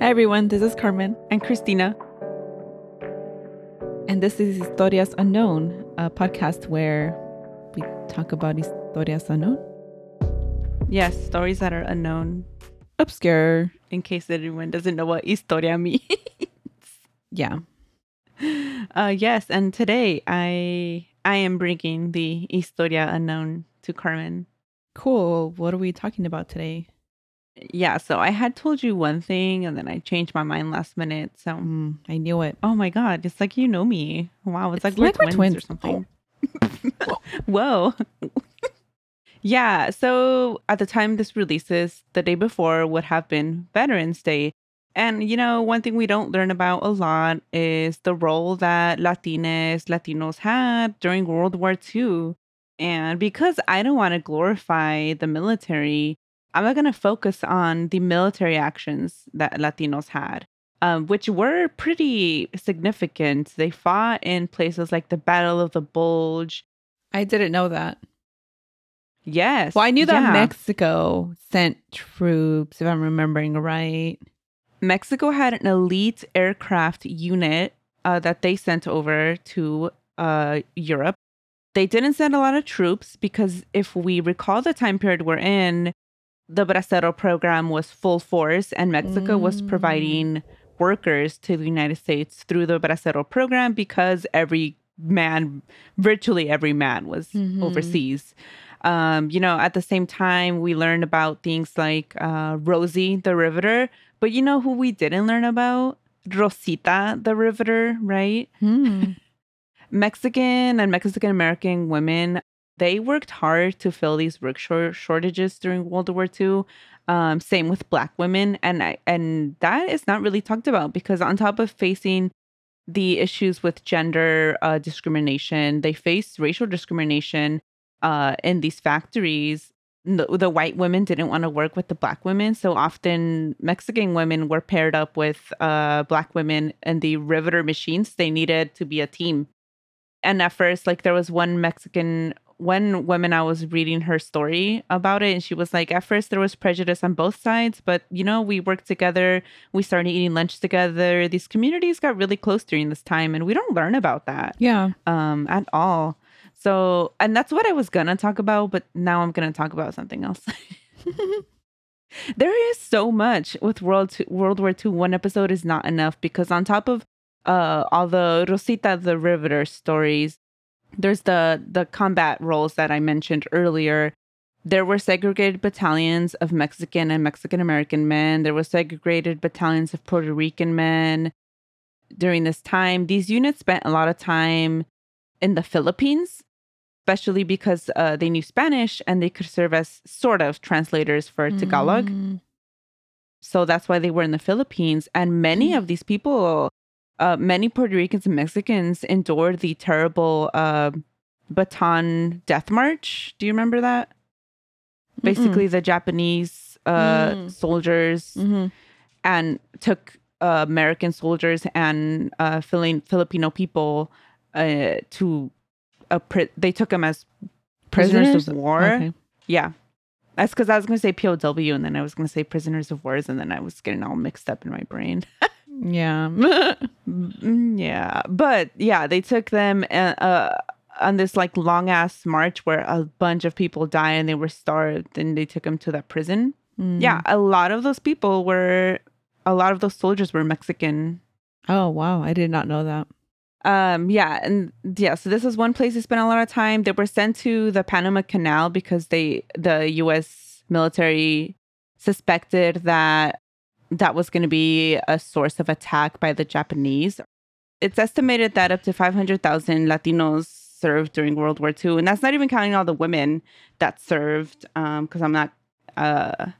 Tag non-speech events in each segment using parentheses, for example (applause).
Hi everyone, this is Carmen and Cristina. And this is Historias Unknown, a podcast where we talk about historias unknown. Yes, stories that are unknown, Obscure. in case anyone doesn't know what historia means. (laughs) Yeah. Uh, yes, and today I I am bringing the historia unknown to Carmen. Cool. What are we talking about today? Yeah, so I had told you one thing, and then I changed my mind last minute. So, Mm, I knew it. oh my god, it's like you know me. Wow, it's, It's like we're like we're twins, or twins. something. (laughs) Whoa. yeah, so at the time this releases, the day before would have been Veterans Day. And you know, one thing we don't learn about a lot is the role that Latinas, Latinos had during World War II. And because I don't want to glorify the military, I'm not going to focus on the military actions that Latinos had, um, which were pretty significant. They fought in places like the Battle of the Bulge. I didn't know that. Yes. Well, I knew that yeah. Mexico sent troops, if I'm remembering right. Mexico had an elite aircraft unit uh, that they sent over to uh, Europe. They didn't send a lot of troops because if we recall the time period we're in, the Bracero program was full force and Mexico was Mm. providing workers to the United States through the Bracero program because every man, virtually every man was Mhm. overseas. Um, you know, at the same time, we learned about things like uh, Rosie the Riveter, but you know who we didn't learn about? Rosita the Riveter, right? Hmm. (laughs) Mexican and Mexican American women, they worked hard to fill these work shor- shortages during World War II. Um, same with Black women, and I, and that is not really talked about because on top of facing the issues with gender uh, discrimination, they faced racial discrimination uh, in these factories. The, the white women didn't want to work with the black women, so often Mexican women were paired up with uh, black women in the riveter machines. They needed to be a team and at first like there was one mexican one woman i was reading her story about it and she was like at first there was prejudice on both sides but you know we worked together we started eating lunch together. These communities got really close during this time and we don't learn about that Yeah. um at all. So and that's what i was gonna talk about but now i'm gonna talk about something else. (laughs) There is so much with world Two- world war ii one episode is not enough because on top of uh all the rosita the riveter stories there's the the combat roles that i mentioned earlier. There were segregated battalions of mexican and mexican american men. There were segregated battalions of puerto rican men. During this time these units spent a lot of time in the philippines especially because uh, they knew spanish and they could serve as sort of translators for tagalog. Mm. so that's why they were in the Philippines. And many of these people, uh, many Puerto Ricans and Mexicans endured the terrible uh, Bataan Death March. Do you remember that? Basically, the Japanese uh, Mm. soldiers Mhm. and took uh, American soldiers and uh, Filipino people uh, to a pri- they took them as prisoners, of war. Okay. Yeah. That's because I was going to say POW and then I was going to say prisoners of wars and then I was getting all mixed up in my brain. (laughs) Yeah. (laughs) Mm, yeah. But yeah, they took them uh, uh, on this like long ass march where a bunch of people died and they were starved and they took them to that prison. Mm. Yeah. A lot of those people were, a lot of those soldiers were Mexican. Oh, wow. I did not know that. Um, yeah, and yeah, so this is one place they spent a lot of time. They were sent to the Panama Canal because they the US military suspected that that was going to be a source of attack by the Japanese. It's estimated that up to 500,000 Latinos served during World War II, and that's not even counting all the women that served because I'm not uh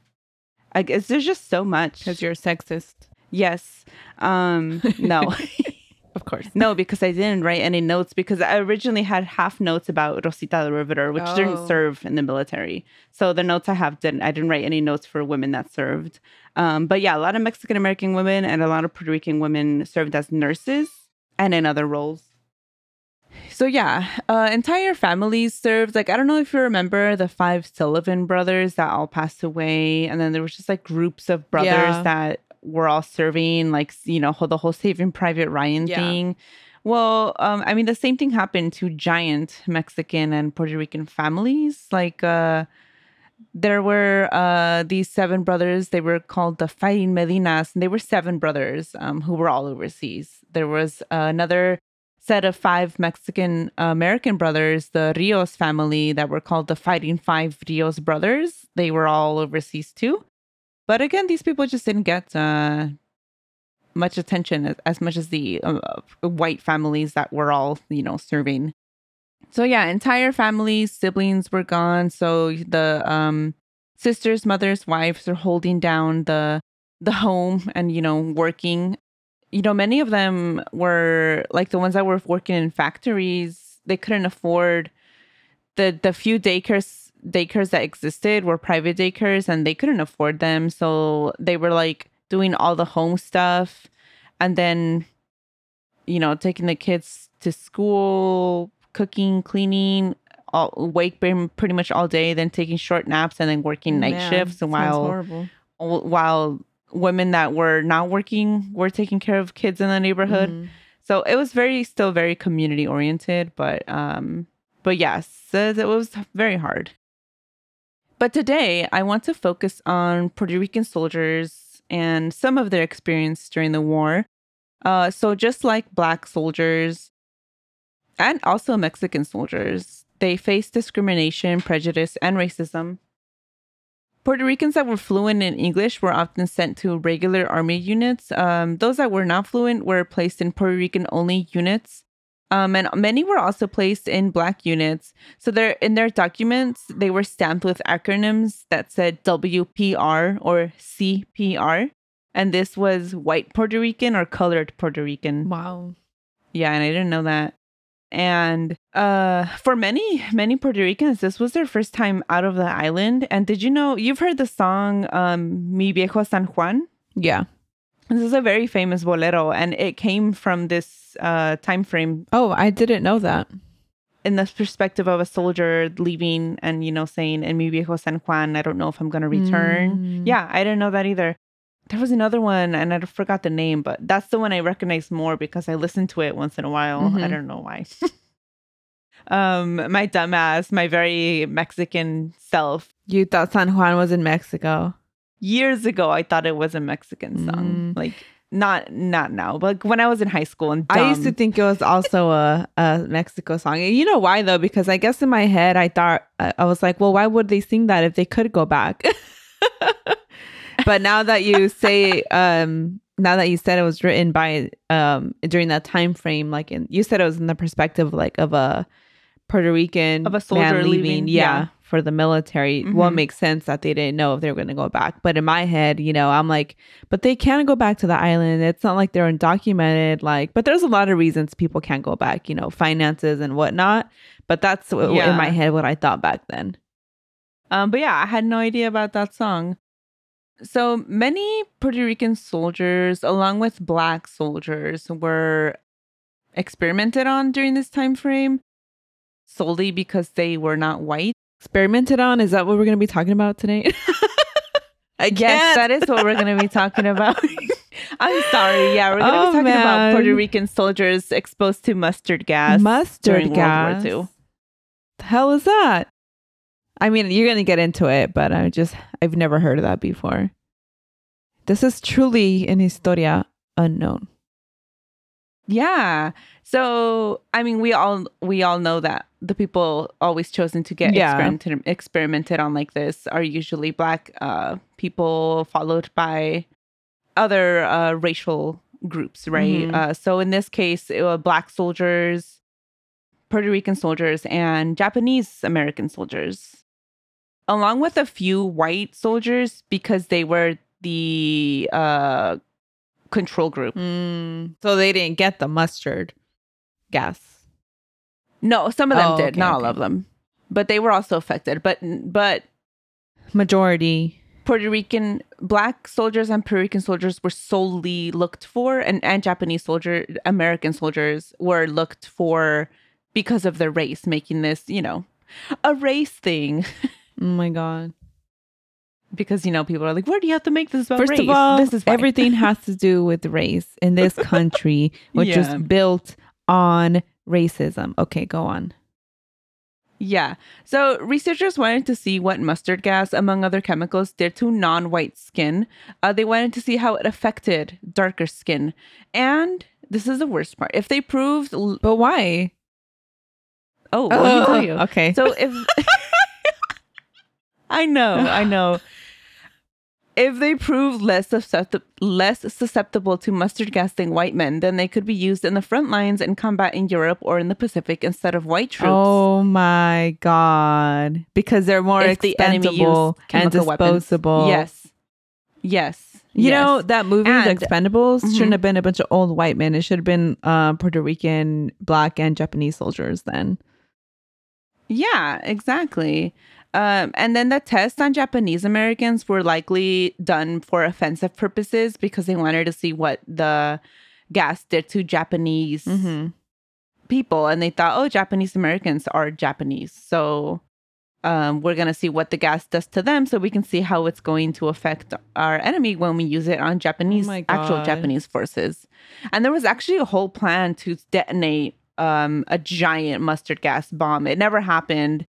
I guess there's just so much. Because you're a sexist. Yes. Um, no. (laughs) Of course. no, because I didn't write any notes because I originally had half notes about Rosita the Riveter, which Oh. didn't serve in the military. So the notes I have didn't. I didn't write any notes for women that served. Um, but yeah, a lot of Mexican American women and a lot of Puerto Rican women served as nurses and in other roles. So yeah, uh, entire families served. Like I don't know if you remember the five Sullivan brothers that all passed away, and then there was just like groups of brothers Yeah. that were all serving, like you know the whole Saving Private Ryan Yeah. thing. Well, um, I mean the same thing happened to giant Mexican and Puerto Rican families. Like uh, there were uh, these seven brothers. They were called the Fighting Medinas, and they were seven brothers um, who were all overseas. There was uh, another set of five Mexican American brothers, the Rios family, that were called the Fighting Five Rios brothers. They were all overseas too. But again, these people just didn't get uh, much attention as, as much as the uh, white families that were all, you know, serving. So yeah, entire families, siblings were gone. So the um, sisters, mothers, wives are holding down the the home and you know working you know, many of them were like the ones that were working in factories. They couldn't afford the the few daycares daycares that existed were private daycares, and they couldn't afford them. So they were like doing all the home stuff, and then, you know, taking the kids to school, cooking, cleaning, all wake pretty much all day, then taking short naps, and then working night Man, shifts sounds while horrible. while women that were not working were taking care of kids in the neighborhood. Mhm. So it was very still very community oriented, but um but yes, it was very hard. But today I want to focus on Puerto Rican soldiers and some of their experience during the war. Uh so just like black soldiers and also Mexican soldiers, they faced discrimination, prejudice, and racism. Puerto Ricans that were fluent in English were often sent to regular army units. Um, those that were not fluent were placed in Puerto Rican only units. Um, and many were also placed in black units. So they're in their documents, they were stamped with acronyms that said WPR or CPR. And this was white Puerto Rican or colored Puerto Rican. Wow. Yeah, and I didn't know that. And uh for many, many Puerto Ricans, this was their first time out of the island. And did you know you've heard the song um Mi Viejo San Juan? Yeah. This is a very famous bolero and it came from this uh time frame Oh, I didn't know that. in the perspective of a soldier leaving and you know saying in Mi Viejo San Juan, I don't know if I'm gonna return. Mm. Yeah, I didn't know that either. There was another one and I forgot the name, but that's the one I recognize more because I listen to it once in a while. I Mhm. don't know why. (laughs) um, my dumbass, my very Mexican self. You thought San Juan was in Mexico. Years ago, I thought it was a Mexican song. Mm. Like not not now, but like when I was in high school and I used to think it was also a, a Mexico song. And You know why though? Because I guess in my head I thought I was like, well, why would they sing that if they could go back? (laughs) but now that you say, um, now that you said it was written by um during that time frame, like in you said it was in the perspective like of a Puerto Rican Of a soldier man leaving, yeah, yeah. For the military. Well, it makes sense that they didn't know if they were going to go back. But in my head, you know, I'm like, but they can go back to the island. It's not like they're undocumented. Like, but there's a lot of reasons people can't go back. You know, finances and whatnot. But that's Yeah. in my head what I thought back then. Um, but yeah, I had no idea about that song. So many Puerto Rican soldiers, along with black soldiers, were experimented on during this time frame solely because they were not white. Experimented on. Is that what we're going to be talking about today? (laughs) I Yes, guess that is what we're going to be talking about. (laughs) I'm sorry. Yeah, we're going to Oh, be talking about. Puerto Rican soldiers exposed to mustard gas mustard gas. World War II. The hell is that? I mean, you're gonna get into it, but I just I've never heard of that before. This is truly an historia unknown. Yeah. So I mean, we all we all know that the people always chosen to get Yeah. experimented experimented on like this are usually black uh, people, followed by other uh, racial groups, right? Mhm. Uh, so in this case, it was black soldiers, Puerto Rican soldiers, and Japanese American soldiers. along with a few white soldiers because they were the uh, control group. Mm, so they didn't get the mustard gas. No, some of them Oh, did, okay, not all of them, but they were also affected. But but Majority. Puerto Rican black soldiers and Puerto Rican soldiers were solely looked for, and, and Japanese soldier American soldiers were looked for because of their race, making this, you know, a race thing. (laughs) Oh my god. Because you know people are like, where do you have to make this about First race? of all, this is why. everything has to do with race in this (laughs) country, which Yeah. is built on racism. Okay, go on. Yeah. So researchers wanted to see what mustard gas, among other chemicals, did to non-white skin. Uh, they wanted to see how it affected darker skin, and this is the worst part. If they proved, l- But why? oh, let me tell you. Okay. So if (laughs) I know, I (laughs) know. If they prove less susceptible, less susceptible to mustard gas than white men, then they could be used in the front lines in combat in Europe or in the Pacific instead of white troops. Oh my god! Because they're more if the expendable and chemical weapons. disposable. Yes. Yes. You yes. know that movie, The And- Expendables, Mhm. shouldn't have been a bunch of old white men. It should have been uh, Puerto Rican, Black, and Japanese soldiers. Then Yeah, exactly. Um, and then the tests on Japanese Americans were likely done for offensive purposes because they wanted to see what the gas did to Japanese people. And they thought, oh, Japanese Americans are Japanese. So um, we're going to see what the gas does to them so we can see how it's going to affect our enemy when we use it on Japanese, my actual Japanese forces. And there was actually a whole plan to detonate um, a giant mustard gas bomb. It never happened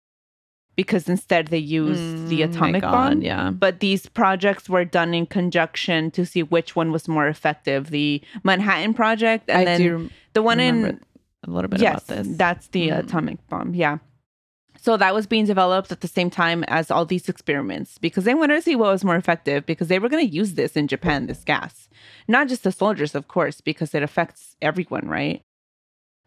because instead they used the Mm, my atomic God, bomb. Yeah. But these projects were done in conjunction to see which one was more effective. The Manhattan Project and I then the one in a little bit yes, about this. that's the Mhm. atomic bomb. Yeah. So that was being developed at the same time as all these experiments because they wanted to see what was more effective because they were going to use this in Japan, this gas. Not just the soldiers, of course, because it affects everyone, right?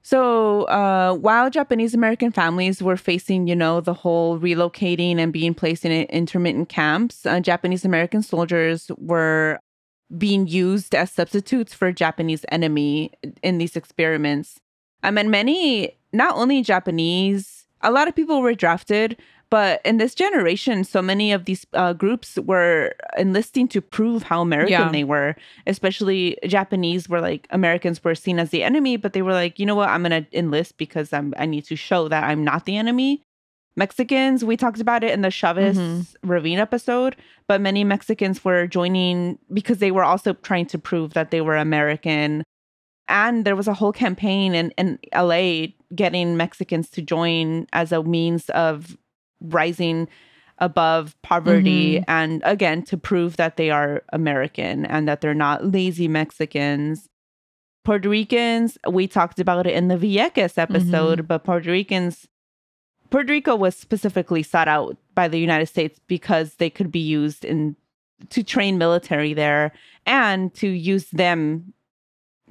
So uh, while Japanese American families were facing, you know, the whole relocating and being placed in intermittent camps, uh, Japanese American soldiers were being used as substitutes for Japanese enemy in these experiments. I mean, many, not only Japanese, a lot of people were drafted, but in this generation, so many of these uh, groups were enlisting to prove how American Yeah. they were. Especially Japanese, were like Americans were seen as the enemy, but they were like, you know what, I'm gonna enlist because I'm I need to show that I'm not the enemy. Mexicans, we talked about it in the Chavez Mhm. Ravine episode, but many Mexicans were joining because they were also trying to prove that they were American. And there was a whole campaign in, in LA getting Mexicans to join as a means of rising above poverty Mhm. and again to prove that they are American and that they're not lazy Mexicans. Puerto Ricans, we talked about it in the Vieques episode, but Puerto Ricans Puerto Rico was specifically sought out by the United States because they could be used in to train military there and to use them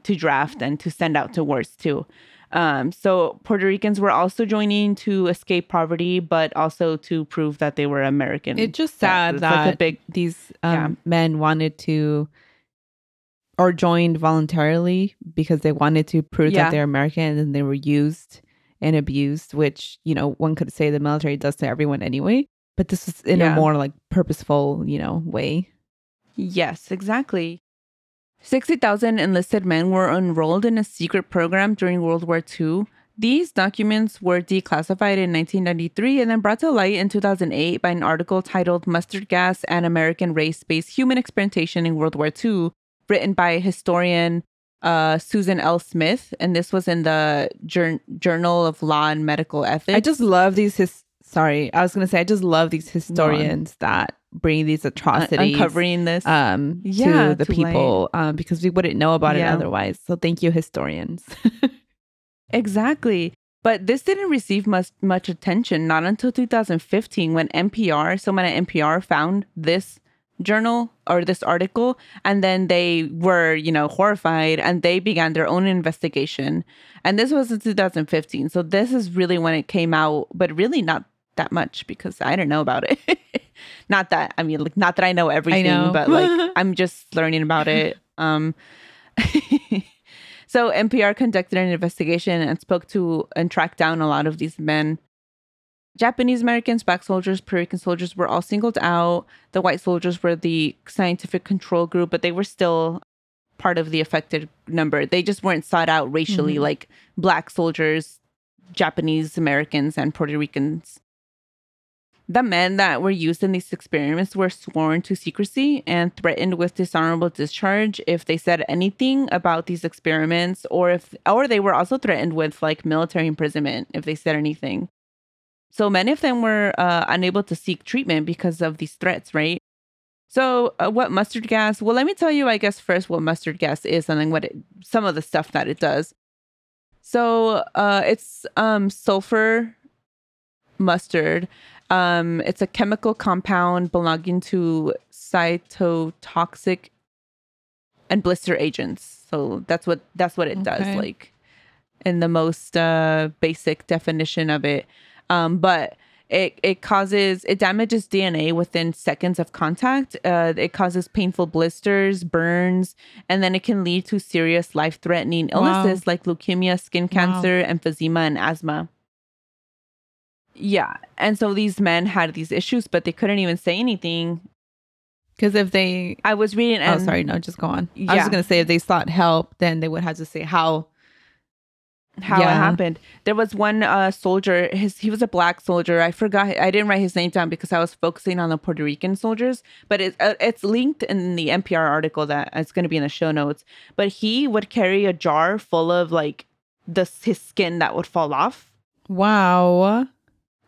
to draft and to send out to wars too. Um, so Puerto Ricans were also joining to escape poverty, but also to prove that they were American. It's just sad it's that like big these um, Yeah. men wanted to or joined voluntarily because they wanted to prove Yeah. that they're American and they were used and abused, which, you know, one could say the military does to everyone anyway. But this is in Yeah. a more like purposeful, you know, way. Yes, exactly. 60,000 enlisted men were enrolled in a secret program during World War II. These documents were declassified in 1993 and then brought to light in 2008 by an article titled Mustard Gas and American Race Based Human Experimentation in World War II, written by historian uh, Susan L. Smith. And this was in the Jour- Journal of Law and Medical Ethics. I just love these his sorry, I was gonna say I just love these historians that bring these Un- atrocities uncovering this. um Yeah, to the to light. people um because we wouldn't know about it otherwise. So thank you, historians. (laughs) Exactly. But this didn't receive much much attention not until 2015 when NPR, someone at NPR found this journal or this article and then they were, you know, horrified and they began their own investigation. And this was in 2015. So this is really when it came out, but really not that much because I don't know about it. (laughs) not that I mean, like, not that I know everything, know. but like (laughs) I'm just learning about it. Um, (laughs) so NPR conducted an investigation and spoke to and tracked down a lot of these men. Japanese Americans, black soldiers, Puerto Rican soldiers were all singled out. The white soldiers were the scientific control group, but they were still part of the affected number. They just weren't sought out racially Mhm. like black soldiers, Japanese Americans, and Puerto Ricans. The men that were used in these experiments were sworn to secrecy and threatened with dishonorable discharge if they said anything about these experiments or if or they were also threatened with like military imprisonment if they said anything. So many of them were uh, unable to seek treatment because of these threats, right? So, uh, what mustard gas? Well, let me tell you, I guess, first what mustard gas is and then what it, some of the stuff that it does. So, uh, it's um, sulfur mustard. Um, it's a chemical compound belonging to cytotoxic and blister agents. So that's what that's what it does. Like in the most uh, basic definition of it. Um, but it it causes it damages DNA within seconds of contact. Uh, it causes painful blisters, burns, and then it can lead to serious life threatening Wow. illnesses like leukemia, skin Wow. cancer, emphysema, and asthma. Yeah, and so these men had these issues, but they couldn't even say anything. Because if they, I was reading. oh, sorry, no, just go on. I was gonna say if they sought help, then they would have to say how. how it happened. There was one uh, soldier. His he was a black soldier. I forgot. I didn't write his name down because I was focusing on the Puerto Rican soldiers. But it's uh, it's linked in the NPR article that it's going to be in the show notes. But he would carry a jar full of like the his skin that would fall off. Wow.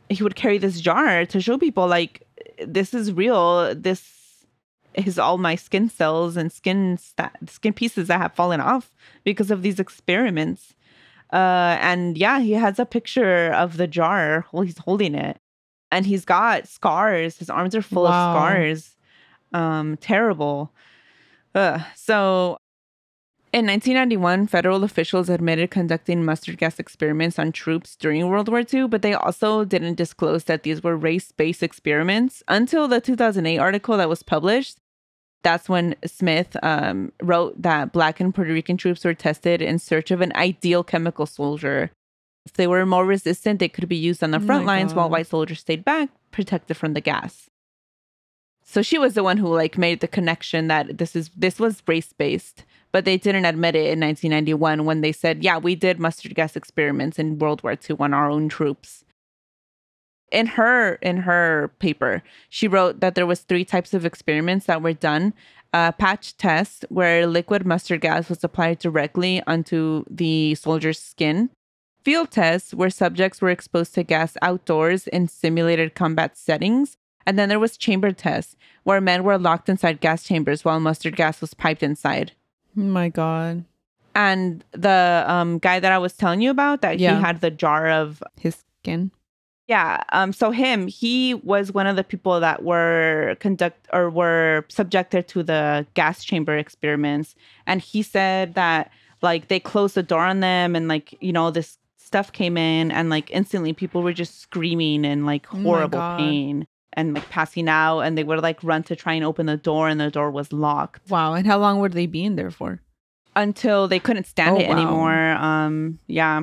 He would carry this jar to show people like this is real. This is all my skin cells and skin sta- skin pieces that have fallen off because of these experiments. Uh, and yeah, he has a picture of the jar while he's holding it, and he's got scars. His arms are full Wow. of scars. Um, terrible. Ugh. So, in 1991, federal officials admitted conducting mustard gas experiments on troops during World War II, but they also didn't disclose that these were race-based experiments until the 2008 article that was published that's when Smith um, wrote that Black and Puerto Rican troops were tested in search of an ideal chemical soldier. If they were more resistant, they could be used on the Oh front lines while white soldiers stayed back, protected from the gas. So she was the one who like made the connection that this is this was race based, but they didn't admit it in 1991 when they said, "Yeah, we did mustard gas experiments in World War II on our own troops." in her in her paper she wrote that there was three types of experiments that were done a patch test where liquid mustard gas was applied directly onto the soldier's skin field tests where subjects were exposed to gas outdoors in simulated combat settings and then there was chamber tests where men were locked inside gas chambers while mustard gas was piped inside my god. and the um, guy that i was telling you about that Yeah. he had the jar of His skin. Yeah. Um. So him, he was one of the people that were conduct or were subjected to the gas chamber experiments, and he said that like they closed the door on them, and like you know this stuff came in, and like instantly people were just screaming in like Oh horrible God. pain and like passing out, and they would like run to try and open the door, and the door was locked Wow. And how long would they be in there for? until they couldn't stand Oh, it wow. anymore. Um, yeah.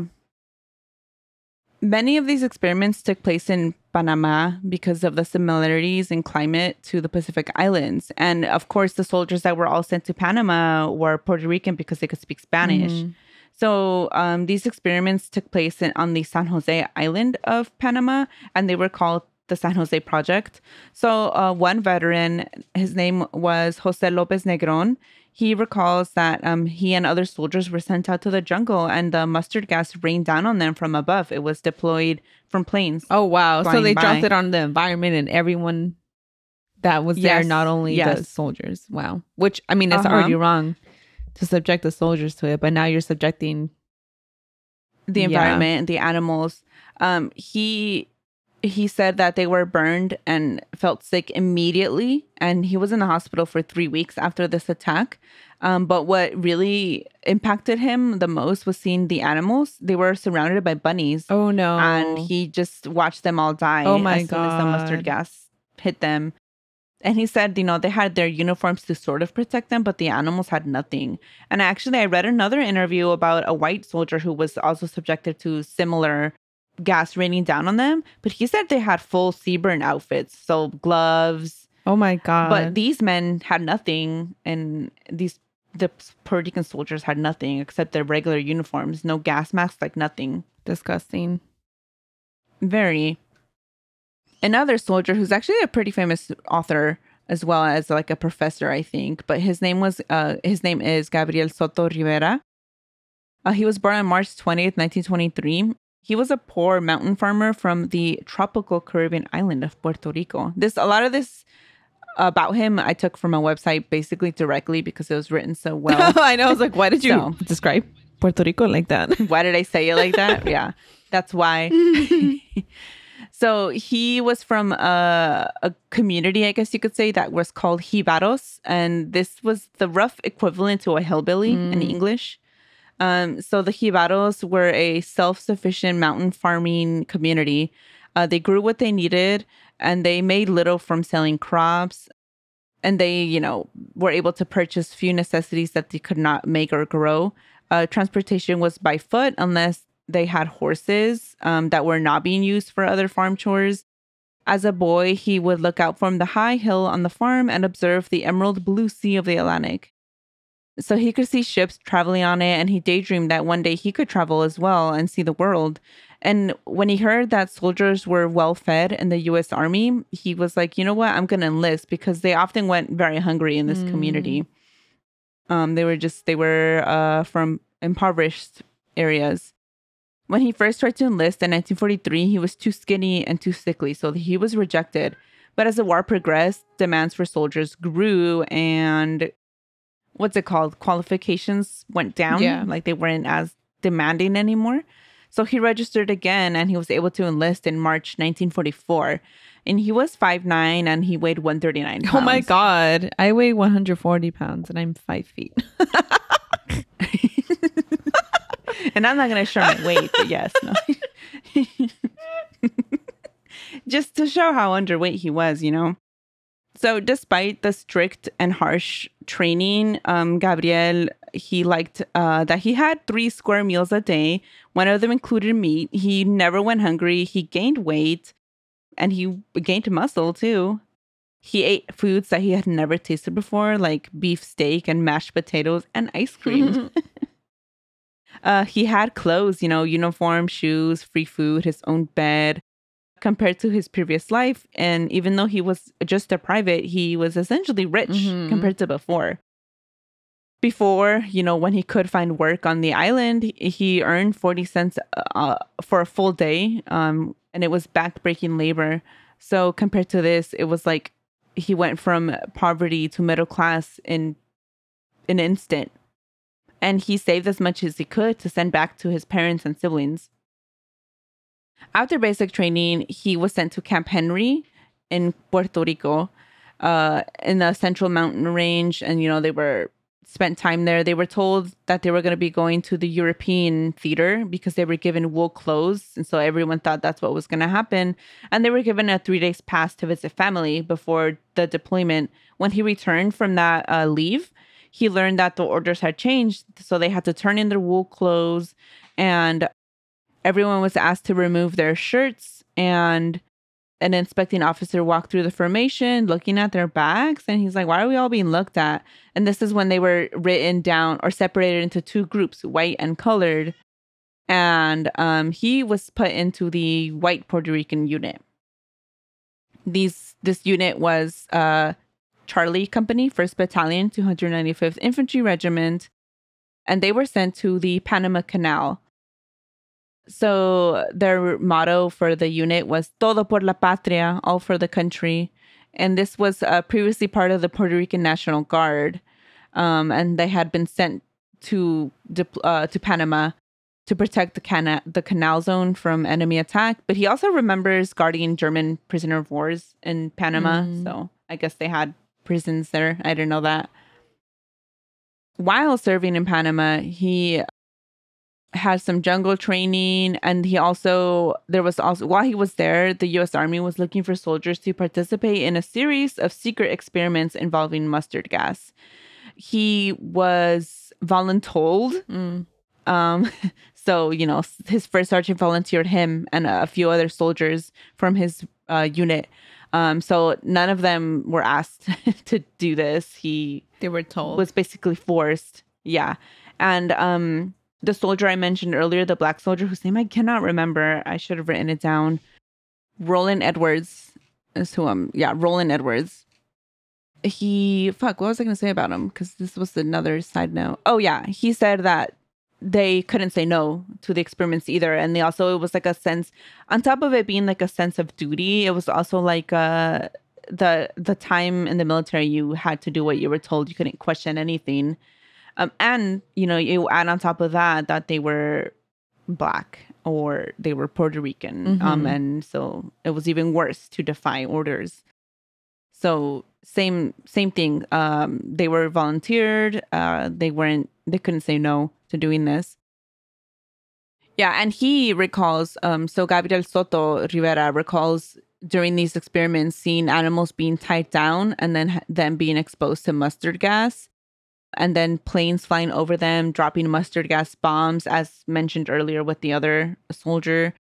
Many of these experiments took place in Panama because of the similarities in climate to the Pacific Islands. And of course, the soldiers that were all sent to Panama were Puerto Rican because they could speak Spanish. Mhm. So um, these experiments took place in, on the San Jose island of Panama, and they were called the San Jose Project. So uh, one veteran, his name was Jose Lopez Negron. He recalls that um, he and other soldiers were sent out to the jungle, and the mustard gas rained down on them from above. It was deployed from planes. Oh wow. So they dropped it on the environment and everyone that was there, not only the soldiers. Wow. Which I mean it's Uh-huh. already wrong to subject the soldiers to it, but now you're subjecting the Yeah. environment, the animals. Um, he he said that they were burned and felt sick immediately, and he was in the hospital for three weeks after this attack. Um, but what really impacted him the most was seeing the animals. They were surrounded by bunnies, Oh no. and he just watched them all die. Oh my as soon as the mustard gas hit them. And he said, you know, they had their uniforms to sort of protect them, but the animals had nothing. And actually, I read another interview about a white soldier who was also subjected to similar gas raining down on them, but he said they had full CBRN outfits, so gloves. Oh my god! But these men had nothing, and these the Puerto Rican soldiers had nothing except their regular uniforms, no gas masks, like nothing. Disgusting. Very. Another soldier who's actually a pretty famous author as well as like a professor, I think, but his name was uh his name is Gabriel Soto Rivera. Uh, he was born on March 20th, 1923, he was a poor mountain farmer from the tropical Caribbean island of Puerto Rico. This a lot of this about him I took from a website basically directly because it was written so (laughs) well. I know. I was like, why did you so, describe Puerto Rico like that? (laughs) why did I say it like that? yeah, that's why. (laughs) so he was from a, a, community, I guess you could say, that was called Jibaros, and this was the rough equivalent to a hillbilly mm. in English. Um, so the Jibaros were a self-sufficient mountain farming community. Uh, they grew what they needed, and they made little from selling crops. And they, you know, were able to purchase few necessities that they could not make or grow. Uh, transportation was by foot, unless they had horses um, that were not being used for other farm chores. As a boy, he would look out from the high hill on the farm and observe the emerald blue sea of the Atlantic. So he could see ships traveling on it, and he daydreamed that one day he could travel as well and see the world. And when he heard that soldiers were well fed in the US Army, he was like, you know what? I'm going to enlist because they often went very hungry in this mm. community. Um, they were just, they were uh, from impoverished areas. When he first tried to enlist in 1943, he was too skinny and too sickly, so he was rejected. But as the war progressed, demands for soldiers grew, and what's it called? Qualifications went down. Yeah. Like they weren't as demanding anymore. So he registered again and he was able to enlist in March 1944. And he was five nine and he weighed 139 pounds. Oh my God. I weigh 140 pounds and I'm five feet. (laughs) and I'm not going to show my weight, but yes, no. (laughs) Just to show how underweight he was, you know. So, despite the strict and harsh training, um, Gabriel he liked uh, that he had three square meals a day. One of them included meat. He never went hungry. He gained weight, and he gained muscle too. He ate foods that he had never tasted before, like beef steak and mashed potatoes and ice cream. (laughs) uh, he had clothes, you know, uniform, shoes, free food, his own bed compared to his previous life. And even though he was just a private, he was essentially rich mm-hmm. compared to before. Before, you know, when he could find work on the island, he earned 40 cents uh, for a full day. Um, and it was backbreaking labor. So compared to this, it was like he went from poverty to middle class in an instant. And he saved as much as he could to send back to his parents and siblings. After basic training, he was sent to Camp Henry in Puerto Rico, uh, in the Central Mountain Range, and you know they were spent time there. They were told that they were going to be going to the European theater because they were given wool clothes, and so everyone thought that's what was going to happen. And they were given a three days pass to visit family before the deployment. When he returned from that uh, leave, he learned that the orders had changed, so they had to turn in their wool clothes and everyone was asked to remove their shirts and an inspecting officer walked through the formation looking at their bags and he's like why are we all being looked at? And this is when they were written down or separated into two groups white and colored and um, he was put into the white puerto rican unit. These this unit was uh, charlie company 1st battalion 295th infantry regiment and they were sent to the panama canal so their motto for the unit was Todo por la Patria, all for the country. And this was uh, previously part of the Puerto Rican National Guard. Um, and they had been sent to uh, to Panama to protect the, cana- the canal zone from enemy attack. But he also remembers guarding German prisoner of wars in Panama. Mm. So I guess they had prisons there. I didn't know that. While serving in Panama, he had some jungle training and he also there was also while he was there the US Army was looking for soldiers to participate in a series of secret experiments involving mustard gas. He was voluntold. Mm. Um (laughs) so, you know, his first sergeant volunteered him and a few other soldiers from his uh, unit. Um so none of them were asked (laughs) to do this. He They were told. was basically forced. Yeah. And um the soldier I mentioned earlier, the black soldier whose name I cannot remember. I should have written it down. Roland Edwards is who I'm yeah, Roland Edwards. He fuck, what was I gonna say about him? Because this was another side note. Oh yeah. He said that they couldn't say no to the experiments either. And they also it was like a sense on top of it being like a sense of duty, it was also like uh the the time in the military you had to do what you were told. You couldn't question anything. Um, and you know, you add on top of that that they were black or they were Puerto Rican, um, Mhm. and so it was even worse to defy orders. So same same thing. Um, they were volunteered. Uh, they weren't. They couldn't say no to doing this. Yeah, and he recalls. Um, so Gabriel Soto Rivera recalls during these experiments seeing animals being tied down and then then being exposed to mustard gas and then planes flying over them dropping mustard gas bombs as mentioned earlier with the other soldier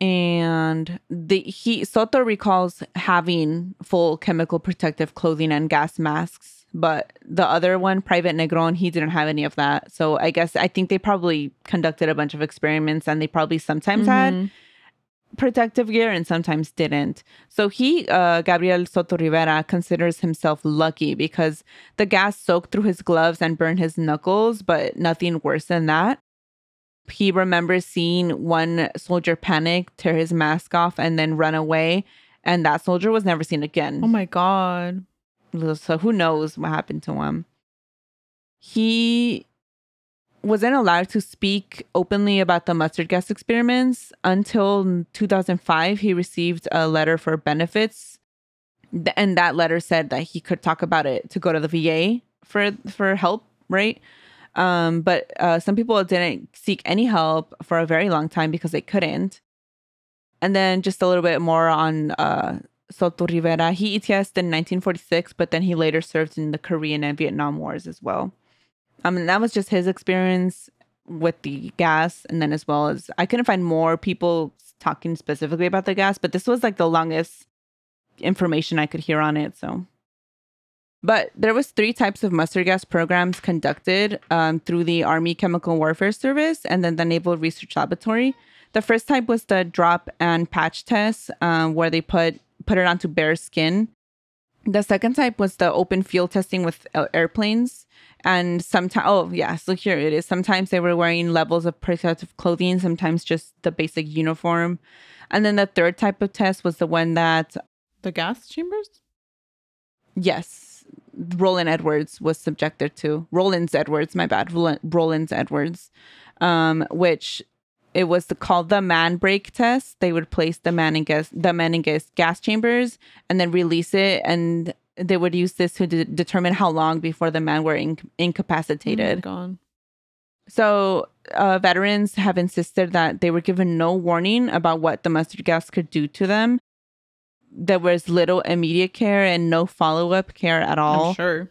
and the he Soto recalls having full chemical protective clothing and gas masks but the other one private negron he didn't have any of that so i guess i think they probably conducted a bunch of experiments and they probably sometimes had Mhm. Protective gear and sometimes didn't. So he, uh, Gabriel Soto Rivera, considers himself lucky because the gas soaked through his gloves and burned his knuckles, but nothing worse than that. He remembers seeing one soldier panic, tear his mask off, and then run away. And that soldier was never seen again. Oh my god. So who knows what happened to him? He wasn't allowed to speak openly about the mustard gas experiments until 2005. He received a letter for benefits, and that letter said that he could talk about it to go to the VA for for help, right? Um, but uh, some people didn't seek any help for a very long time because they couldn't. And then just a little bit more on uh, Soto Rivera. He ETSed in 1946, but then he later served in the Korean and Vietnam Wars as well. I mean, that was just his experience with the gas. And then, as well as, I couldn't find more people talking specifically about the gas, but this was like the longest information I could hear on it. So, but there was three types of mustard gas programs conducted um, through the Army Chemical Warfare Service and then the Naval Research Laboratory. The first type was the drop and patch test, um, where they put put it onto bare skin. The second type was the open field testing with airplanes, and sometimes oh yeah, so here it is. Sometimes they were wearing levels of protective clothing, sometimes just the basic uniform, and then the third type of test was the one that The gas chambers? yes, Roland Edwards was subjected to. Roland's Edwards, my bad. Roland's Edwards, um, which it was the, called the man break test. They would place the man in gas, the man in gas, gas chambers and then release it, and they would use this to de- determine how long before the men were inc- incapacitated. Gone. So, uh, veterans have insisted that they were given no warning about what the mustard gas could do to them. There was little immediate care and no follow up care at all. I'm sure.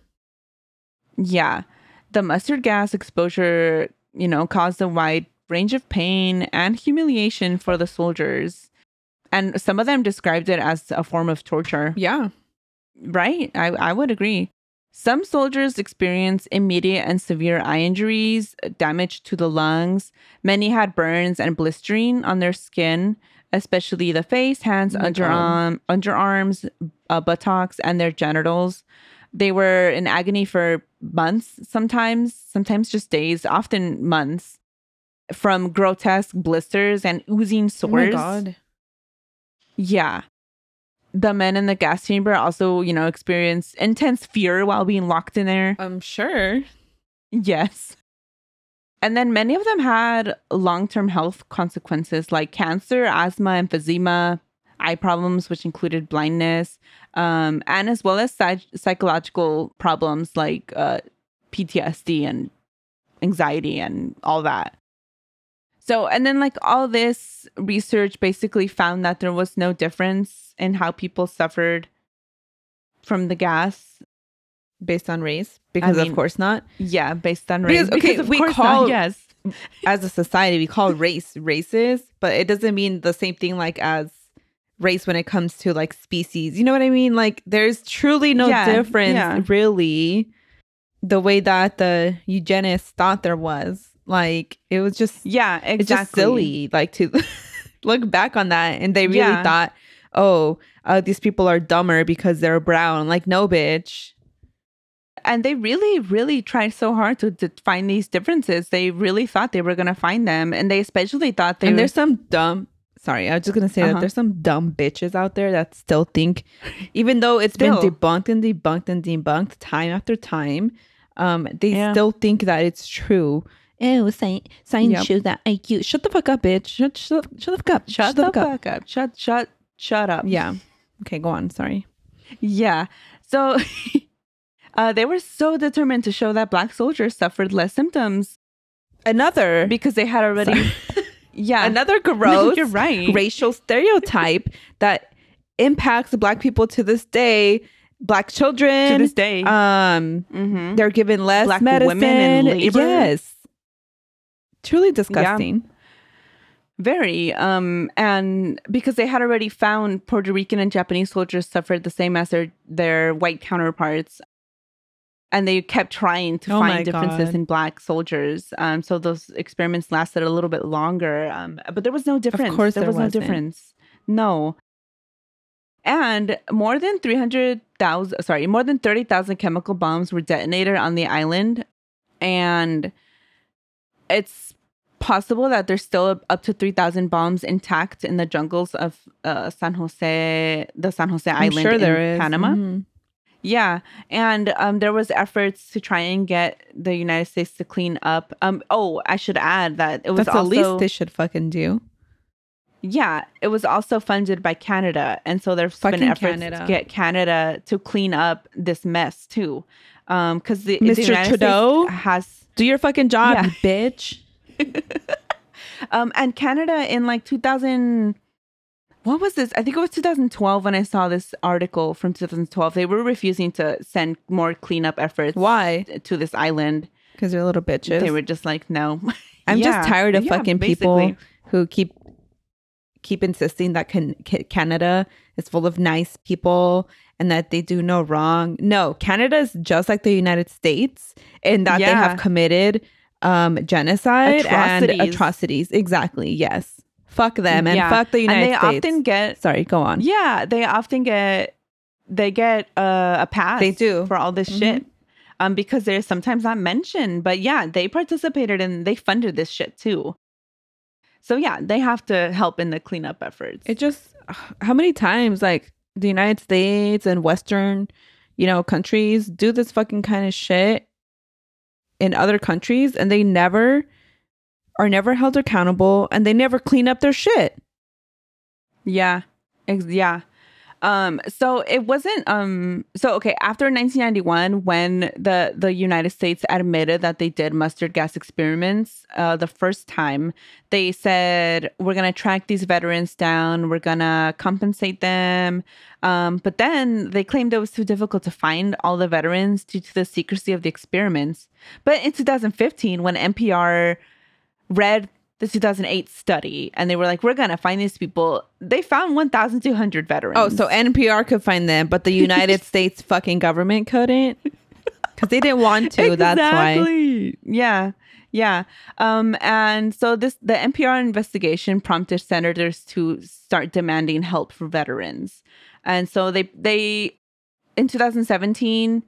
Yeah. The mustard gas exposure, you know, caused a wide range of pain and humiliation for the soldiers. And some of them described it as a form of torture. Yeah. Right. I, I would agree. Some soldiers experience immediate and severe eye injuries, damage to the lungs. Many had burns and blistering on their skin, especially the face, hands, my underarm, underarms, uh, buttocks, and their genitals. They were in agony for months, sometimes, sometimes just days, often months, from grotesque blisters and oozing sores. Oh my god. Yeah. The men in the gas chamber also, you know, experience intense fear while being locked in there. I'm sure. Yes. And then many of them had long term health consequences like cancer, asthma, emphysema, eye problems, which included blindness, um, and as well as psych- psychological problems like uh, PTSD and anxiety and all that. So, and then like all this research basically found that there was no difference in how people suffered from the gas. based on race because mean, of course not Yeah, based on race. Because, okay, of we course call- not, yes. as a society we call race races but it doesn't mean the same thing like as race when it comes to like species you know what i mean like there's truly no Yeah, difference yeah. really the way that the eugenists thought there was like it was just Yeah, exactly. it's just silly like to (laughs) look back on that and they really Yeah. thought oh uh, these people are dumber because they're brown like no bitch and they really really tried so hard to, to find these differences they really thought they were going to find them and they especially thought they and were there's some dumb sorry i was just gonna say that Uh-huh. there's some dumb bitches out there that still think (laughs) even though it's Still. been debunked and debunked and debunked time after time um they Yeah. still think that it's true oh science science Yep. shows that iq shut the fuck up bitch. Shut shut, shut the fuck up. Shut, the fuck up. shut shut shut up. Yeah. Okay go on. Sorry. Yeah. So (laughs) uh, they were so determined to show that black soldiers suffered less symptoms. Another. Because they had already (laughs) yeah. Another (laughs) No, gross you're right. racial stereotype that impacts black people to this day. Black children to this day. um Mhm. they're given less Black medicine women in labor. yes truly disgusting Very. Um, and because they had already found Puerto Rican and Japanese soldiers suffered the same as their, their white counterparts. And they kept trying to Oh find differences God. in black soldiers. Um, so those experiments lasted a little bit longer. Um, but there was no difference. Of course there, there was wasn't. no difference. No. And more than 300,000, sorry, more than 30,000 chemical bombs were detonated on the island. And it's possible that there's still up to 3,000 bombs intact in the jungles of uh, San Jose, the San Jose I'm Island sure in is Panama. Mhm. Yeah, and um, there was efforts to try and get the United States to clean up. Um, oh, I should add that it was that's also the least they should fucking do yeah, it was also funded by Canada, and so there's Fucking been efforts Canada. to get Canada to clean up this mess too, because the, the Mr. United Trudeau? States has do your fucking job Yeah. you bitch (laughs) Um, and Canada in like 2000, what was this? I think it was 2012 when I saw this article from 2012. They were refusing to send more cleanup efforts why to this island. because they're little bitches They were just like, no. (laughs) i'm Yeah. just tired of Yeah, fucking people who keep keep insisting that can, canada is full of nice people and that they do no wrong no canada is just like the united states in that they have committed um genocide and Atrocities. atrocities exactly yes fuck them and Yeah. fuck the united States and they states often get, sorry go on yeah, they often get, they get uh, a pass. They do. for all this Mhm. shit. Um, because they're sometimes not mentioned, but yeah, they participated and they funded this shit too. So yeah, they have to help in the cleanup efforts. it just (sighs) how many times like the united states and western you know countries do this fucking kind of shit in other countries and they never are never held accountable and they never clean up their shit Yeah. Ex- yeah. Um so it wasn't um so okay after 1991 when the the United States admitted that they did mustard gas experiments uh the first time they said we're going to track these veterans down. We're going to compensate them. Um but then they claimed it was too difficult to find all the veterans due to the secrecy of the experiments. But in 2015 when NPR read the 2008 study and they were like we're gonna find these people. They found 1200 veterans. Oh so npr could find them but the united (laughs) states fucking government couldn't? Because they didn't want to that's why. Yeah. Yeah. Um and so this the npr investigation prompted senators to start demanding help for veterans. And so they they in 2017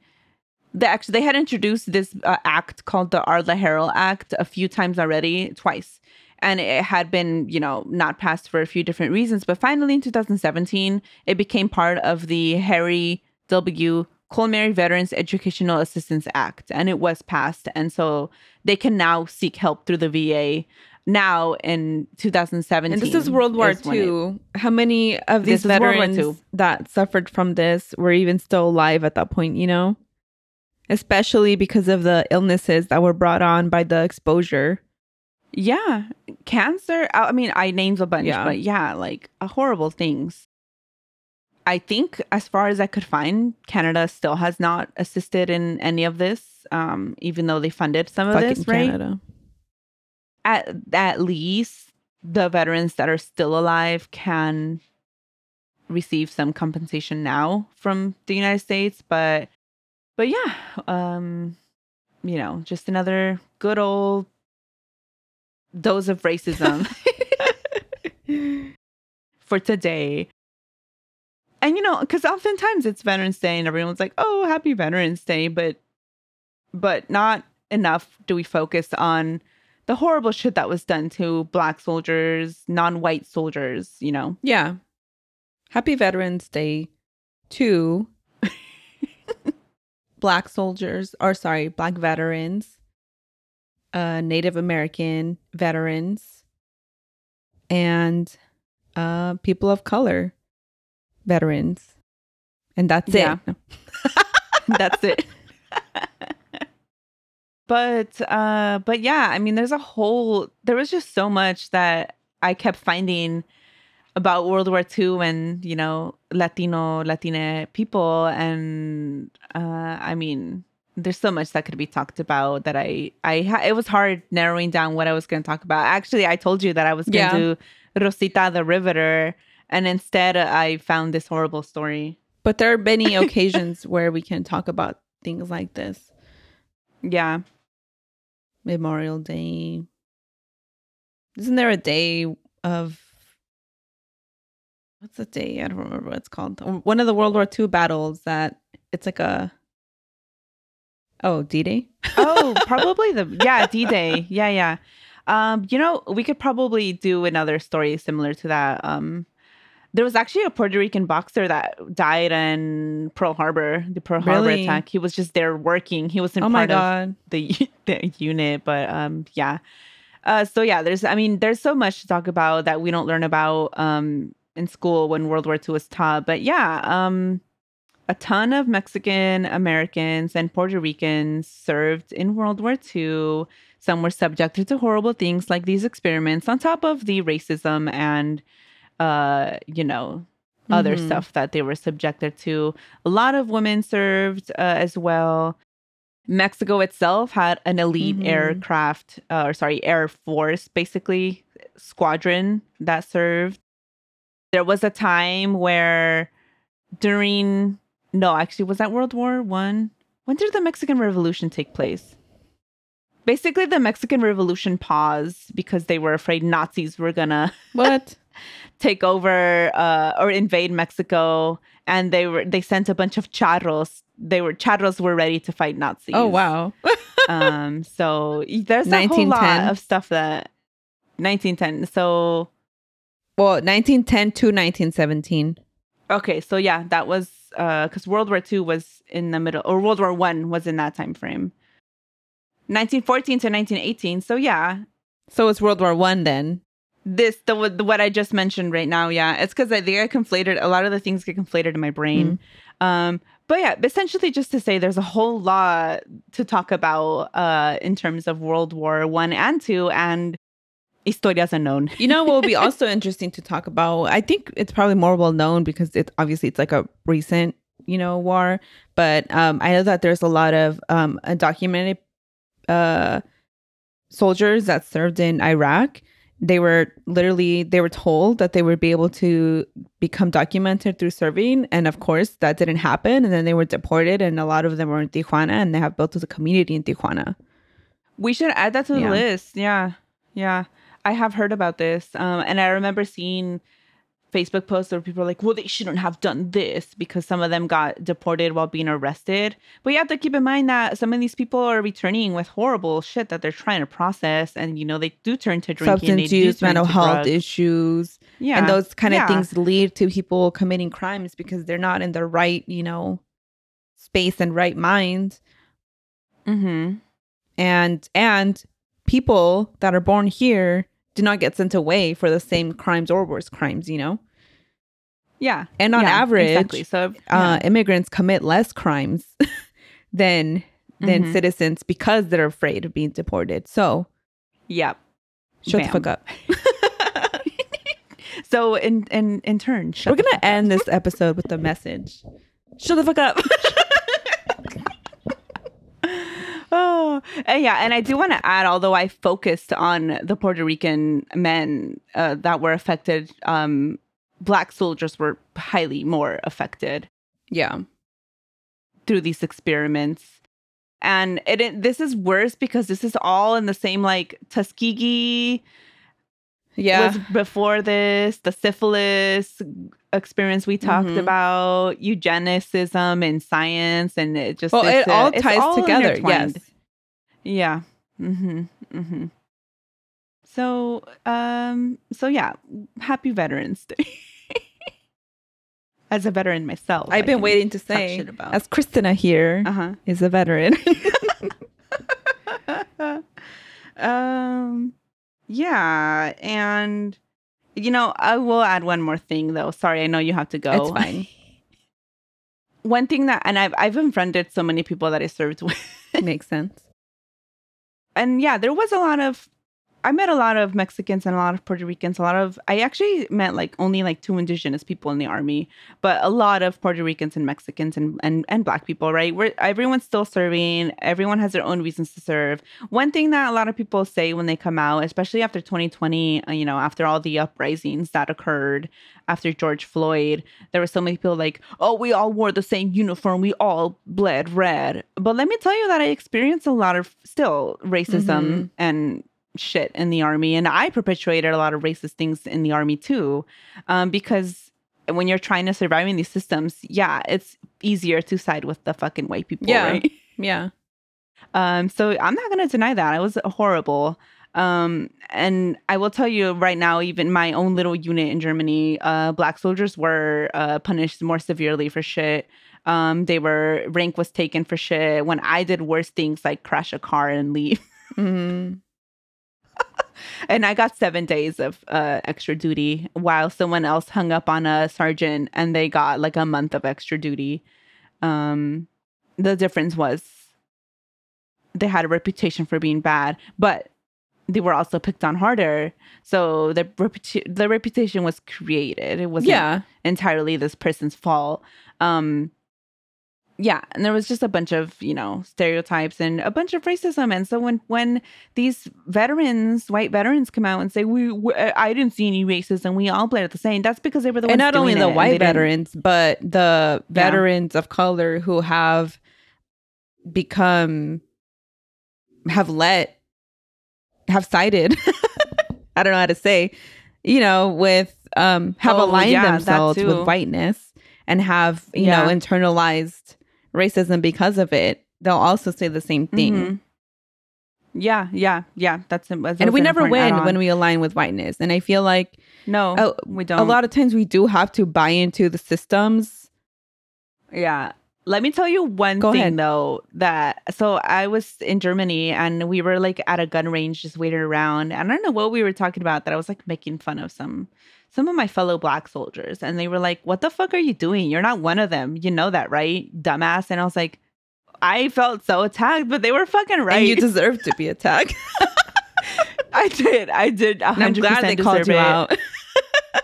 they actually they had introduced this uh, act called the Arla Harrell Act a few times already, twice, and it had been you know not passed for a few different reasons. But finally, in 2017, it became part of the Harry W. Colmery Veterans Educational Assistance Act, and it was passed, and so they can now seek help through the VA. Now in 2017, and this is world war is when it- ii how many of these This is World War veterans that suffered from this were even still alive at that point you know especially because of the illnesses that were brought on by the exposure Yeah, cancer. I mean, I named a bunch, Yeah. but yeah, like uh, horrible things. I think, as far as I could find, Canada still has not assisted in any of this, um, even though they funded some of Fucking this, right? Canada. At at least the veterans that are still alive can receive some compensation now from the United States, but but yeah, um, you know, just another good old dose of racism (laughs) for today. And you know, because oftentimes it's Veterans Day and everyone's like, "Oh, happy Veterans Day," but but not enough do we focus on the horrible shit that was done to black soldiers, non-white soldiers, you know. Yeah. Happy Veterans Day to black soldiers, or sorry, black veterans, uh, Native American veterans, and uh, people of color veterans. And that's Yeah. it. (laughs) That's it. but uh but yeah, I mean there's a whole there was just so much that I kept finding about World War II and, you know, Latino, Latina people and uh I mean there's so much that could be talked about that I I ha- it was hard narrowing down what I was going to talk about. Actually, I told you that I was going Yeah. to do Rosita the Riveter and instead I found this horrible story. But there are many occasions (laughs) where we can talk about things like this. Yeah. Memorial Day. Isn't there a day of what's the day? I don't remember what it's called. One of the World War II battles that it's like a oh D Day. Oh, (laughs) probably the yeah D Day. Yeah, yeah. Um, you know, we could probably do another story similar to that. Um, there was actually a Puerto Rican boxer that died in Pearl Harbor, the Pearl Harbor Really? attack. He was just there working. He wasn't Oh my part of god! the (laughs) the unit, but um, yeah. Uh, so yeah, there's I mean, there's so much to talk about that we don't learn about um in school when World War II was taught. But yeah, um, a ton of Mexican Americans and Puerto Ricans served in World War II. Some were subjected to horrible things like these experiments, on top of the racism and, uh, you know, other Mhm. stuff that they were subjected to. A lot of women served uh, as well. Mexico itself had an elite Mhm. aircraft, uh, or sorry, air force, basically squadron that served. There was a time where during no, actually, was that World War One? When did the Mexican Revolution take place? Basically, the Mexican Revolution paused because they were afraid Nazis were gonna (laughs) What? take over uh, or invade Mexico, and they were they sent a bunch of charros. They were charros were ready to fight Nazis. Oh wow! (laughs) Um, so there's a whole lot of stuff that 1910. So well, 1910 to 1917. okay, so yeah, that was uh because World War II was in the middle, or World War One was in that time frame. 1914 to 1918. So yeah, So it's World War One then. this the, what- the what I just mentioned right now. Yeah, it's because I think I conflated a lot of the things get conflated in my brain. Um, but yeah, essentially just to say there's a whole lot to talk about uh in terms of World War One and Two and historias unknown. You know what would be (laughs) also interesting to talk about? I think it's probably more well known because it's obviously it's like a recent, you know, war. But um, I know that there's a lot of um, undocumented uh, soldiers that served in Iraq. They were literally they were told that they would be able to become documented through serving, and of course that didn't happen. And then they were deported, and a lot of them were in Tijuana, and they have built a community in Tijuana. We should add that to the Yeah. list. Yeah. Yeah. I have heard about this. Um, and I remember seeing Facebook posts where people are like, well, they shouldn't have done this because some of them got deported while being arrested. But you have to keep in mind that some of these people are returning with horrible shit that they're trying to process. And, you know, they do turn to drinking. Substance use, mental health drugs. issues. Yeah. and those kind of Yeah. things lead to people committing crimes because they're not in the right you know space and right mind Mm-hmm. and and people that are born here do not get sent away for the same crimes or worse crimes you know Yeah. and on Yeah, average exactly. So, uh, immigrants commit less crimes (laughs) than than Mhm. citizens because they're afraid of being deported so yeah. Shut the fuck up. (laughs) So in in in turn, shut We're gonna up. end this episode with a message. Shut the fuck up. (laughs) Oh, (sighs) and yeah, and I do want to add, although I focused on the Puerto Rican men uh, that were affected, um, black soldiers were highly more affected yeah. through these experiments. And it, it this is worse because this is all in the same like Tuskegee Yeah. was before this, the syphilis experience we talked Mhm. about, eugenicism and science, and it just well, it all ties all together. Yes. Yeah. Mm-hmm. Mm-hmm. So, um, so yeah, happy Veterans Day. (laughs) As a veteran myself, I've been waiting to say, about. as Cristina here is uh a veteran. (laughs) um, yeah, and you know, I will add one more thing though. Sorry, I know you have to go. It's fine. one thing that, and I've I've befriended so many people that I served (laughs) with. Makes sense. and yeah, there was a lot of I met a lot of Mexicans and a lot of Puerto Ricans. A lot of I actually met like only like two indigenous people in the army, but a lot of Puerto Ricans and Mexicans and and, and black people, right? Where everyone's still serving, everyone has their own reasons to serve. One thing that a lot of people say when they come out, especially after 2020, uh, you know, after all the uprisings that occurred after George Floyd, there were so many people like, "Oh, we all wore the same uniform, we all bled red." But let me tell you that I experienced a lot of still racism Mhm. and shit in the army, and I perpetuated a lot of racist things in the army too, um, because when you're trying to survive in these systems, yeah, it's easier to side with the fucking white people, Yeah. right? Yeah. Um, so I'm not gonna deny that. I was horrible. Um, and I will tell you right now, even my own little unit in Germany, uh, black soldiers were uh, punished more severely for shit. Um, they were rank was taken for shit when I did worse things like crash a car and leave. hmm and I got seven days of uh, extra duty while someone else hung up on a sergeant and they got like a month of extra duty. Um, the difference was they had a reputation for being bad, but they were also picked on harder. So the reputa- the reputation was created. It wasn't Yeah. entirely this person's fault. Um, yeah, and there was just a bunch of you know stereotypes and a bunch of racism. And so when when these veterans, white veterans, come out and say we, we I didn't see any racism, we all played at the same. That's because they were the and ones not only the it, white they didn't- veterans, but the veterans of color who have become have let have sided. (laughs) I don't know how to say, you know, with um have Oh, aligned yeah, themselves with whiteness and have you Yeah. know internalized racism because of it. They'll also say the same thing. Mhm. Yeah, yeah, yeah. That's, that's And we never win when we align with whiteness. And I feel like no, Oh, we don't. a lot of times we do have to buy into the systems. Yeah. Let me tell you one Go thing ahead. though that so I was in Germany and we were like at a gun range just waiting around. And I don't know what we were talking about that I was like making fun of some some of my fellow black soldiers and they were like, "What the fuck are you doing? You're not one of them. You know that, right? Dumbass." And I was like, I felt so attacked, but they were fucking right. And you (laughs) deserve to be attacked. I did. I did. 100% And I'm glad they called you it. out. (laughs)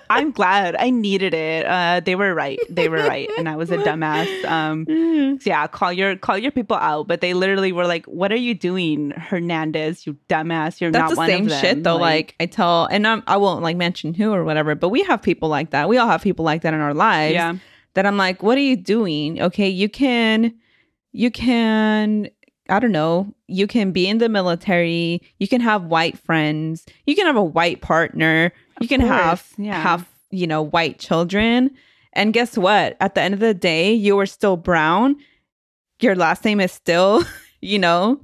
I'm glad. I needed it. Uh, they were right. They were right, and I was a dumbass. Um, (laughs) so yeah, call your call your people out. But they literally were like, "What are you doing, Hernandez? You dumbass! You're That's not the one same of them." shit though. Like, I tell, and I'm, I won't like mention who or whatever, but we have people like that. We all have people like that in our lives. yeah, That I'm like, what are you doing? Okay, you can, you can. I don't know. You can be in the military. You can have white friends. You can have a white partner. You can have yeah. have you know white children. And guess what? At the end of the day, you are still brown. Your last name is still, (laughs) you know,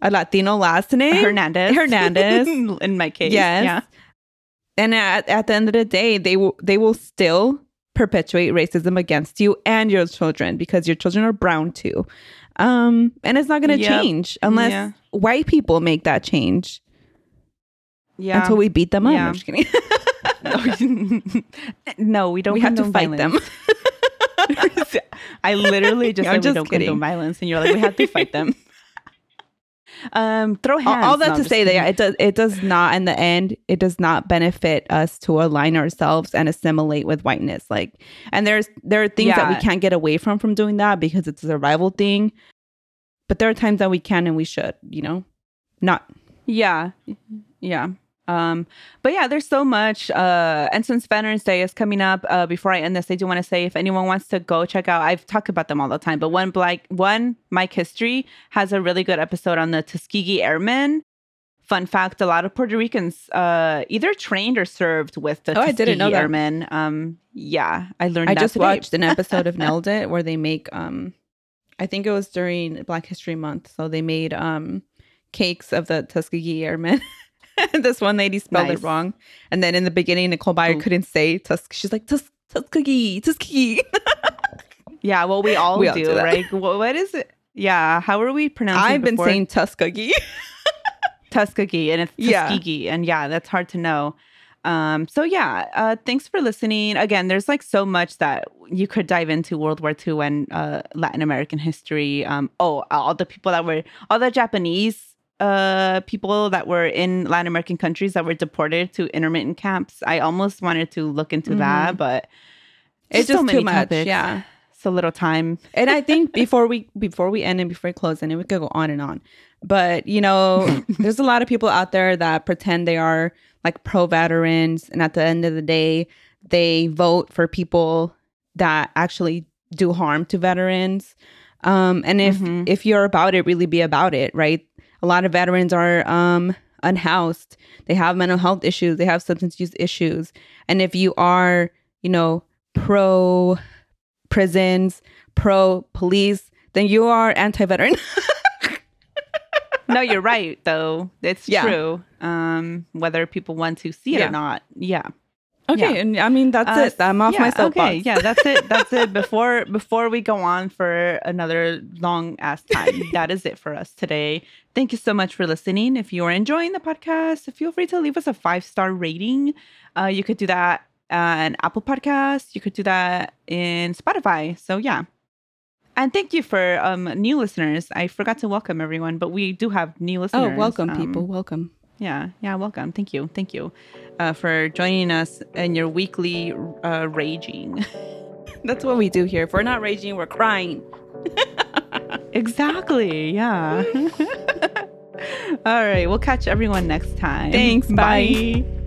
a Latino last name. Hernandez. Hernandez. (laughs) in my case, Yes. yeah, And at, at the end of the day, they will they will still perpetuate racism against you and your children because your children are brown too. Um, and it's not going to Yep. change unless Yeah. white people make that change yeah. until we beat them up. Yeah. I'm just kidding. (laughs) no, we don't. we have to fight violence. them. (laughs) I literally just I'm said just we don't kidding. condone violence, and you're like, we have to fight them. (laughs) Um, throw hands. All, all that No, to say that kidding. yeah, it does it does not in the end it does not benefit us to align ourselves and assimilate with whiteness. Like, and there's there are things that we can't get away from from doing that because it's a survival thing. But there are times that we can and we should, you know, not Yeah. Yeah. Um, but yeah, there's so much. Uh, and since Veterans Day is coming up, uh, before I end this, I do want to say if anyone wants to go check out, I've talked about them all the time, but one Black, one Mic History has a really good episode on the Tuskegee Airmen. Fun fact: a lot of Puerto Ricans uh, either trained or served with the Oh, I Tuskegee didn't know that. Airmen. Um, yeah, I learned. I that just today. watched an episode of (laughs) Nailed It where they make um I think it was during Black History Month. So they made um cakes of the Tuskegee Airmen. (laughs) (laughs) this one lady spelled Nice. it wrong. And then in the beginning Nicole Byer Ooh. couldn't say Tusk she's like Tus- Tuskegee, Tuskegee. (laughs) Yeah, well, we (laughs) all We all do, do right? What, what is it? Yeah, how are we pronouncing? I've been before? saying Tuskegee. Tuskegee and it's Yeah. And yeah, that's hard to know. Um, so yeah, uh, thanks for listening. Again, there's like so much that you could dive into World War II and uh, Latin American history. Um, oh, all the people that were, all the Japanese uh, people that were in Latin American countries that were deported to intermittent camps. I almost wanted to look into that, but it's so just many too much. topics. Yeah. so little time. and I think (laughs) before we before we end and before we close, and we could go on and on. But you know, (laughs) there's a lot of people out there that pretend they are like pro veterans, and at the end of the day, they vote for people that actually do harm to veterans. Um, and if Mhm. if you're about it, really be about it, right? A lot of veterans are um, unhoused. They have mental health issues. They have substance use issues. And if you are, you know, pro prisons, pro police, then you are anti-veteran. (laughs) no, you're right though. It's Yeah. true. Um, whether people want to see it Yeah. or not. Yeah. Okay, Yeah. and I mean that's Uh, it. I'm off yeah, my soapbox. Okay, yeah, that's it. That's it. Before (laughs) before we go on for another long ass time, (laughs) that is it for us today. Thank you so much for listening. If you are enjoying the podcast, feel free to leave us a five star rating. Uh, you could do that on Apple Podcasts. You could do that in Spotify. So yeah. And thank you for um, new listeners. I forgot to welcome everyone, but we do have new listeners. Oh, welcome Um, people, welcome. Yeah, yeah, welcome. Thank you. Thank you uh, for joining us in your weekly uh, raging. (laughs) That's what we do here. If we're not raging, we're crying. (laughs) exactly. Yeah. (laughs) All right. We'll catch everyone next time. Thanks, bye. Bye.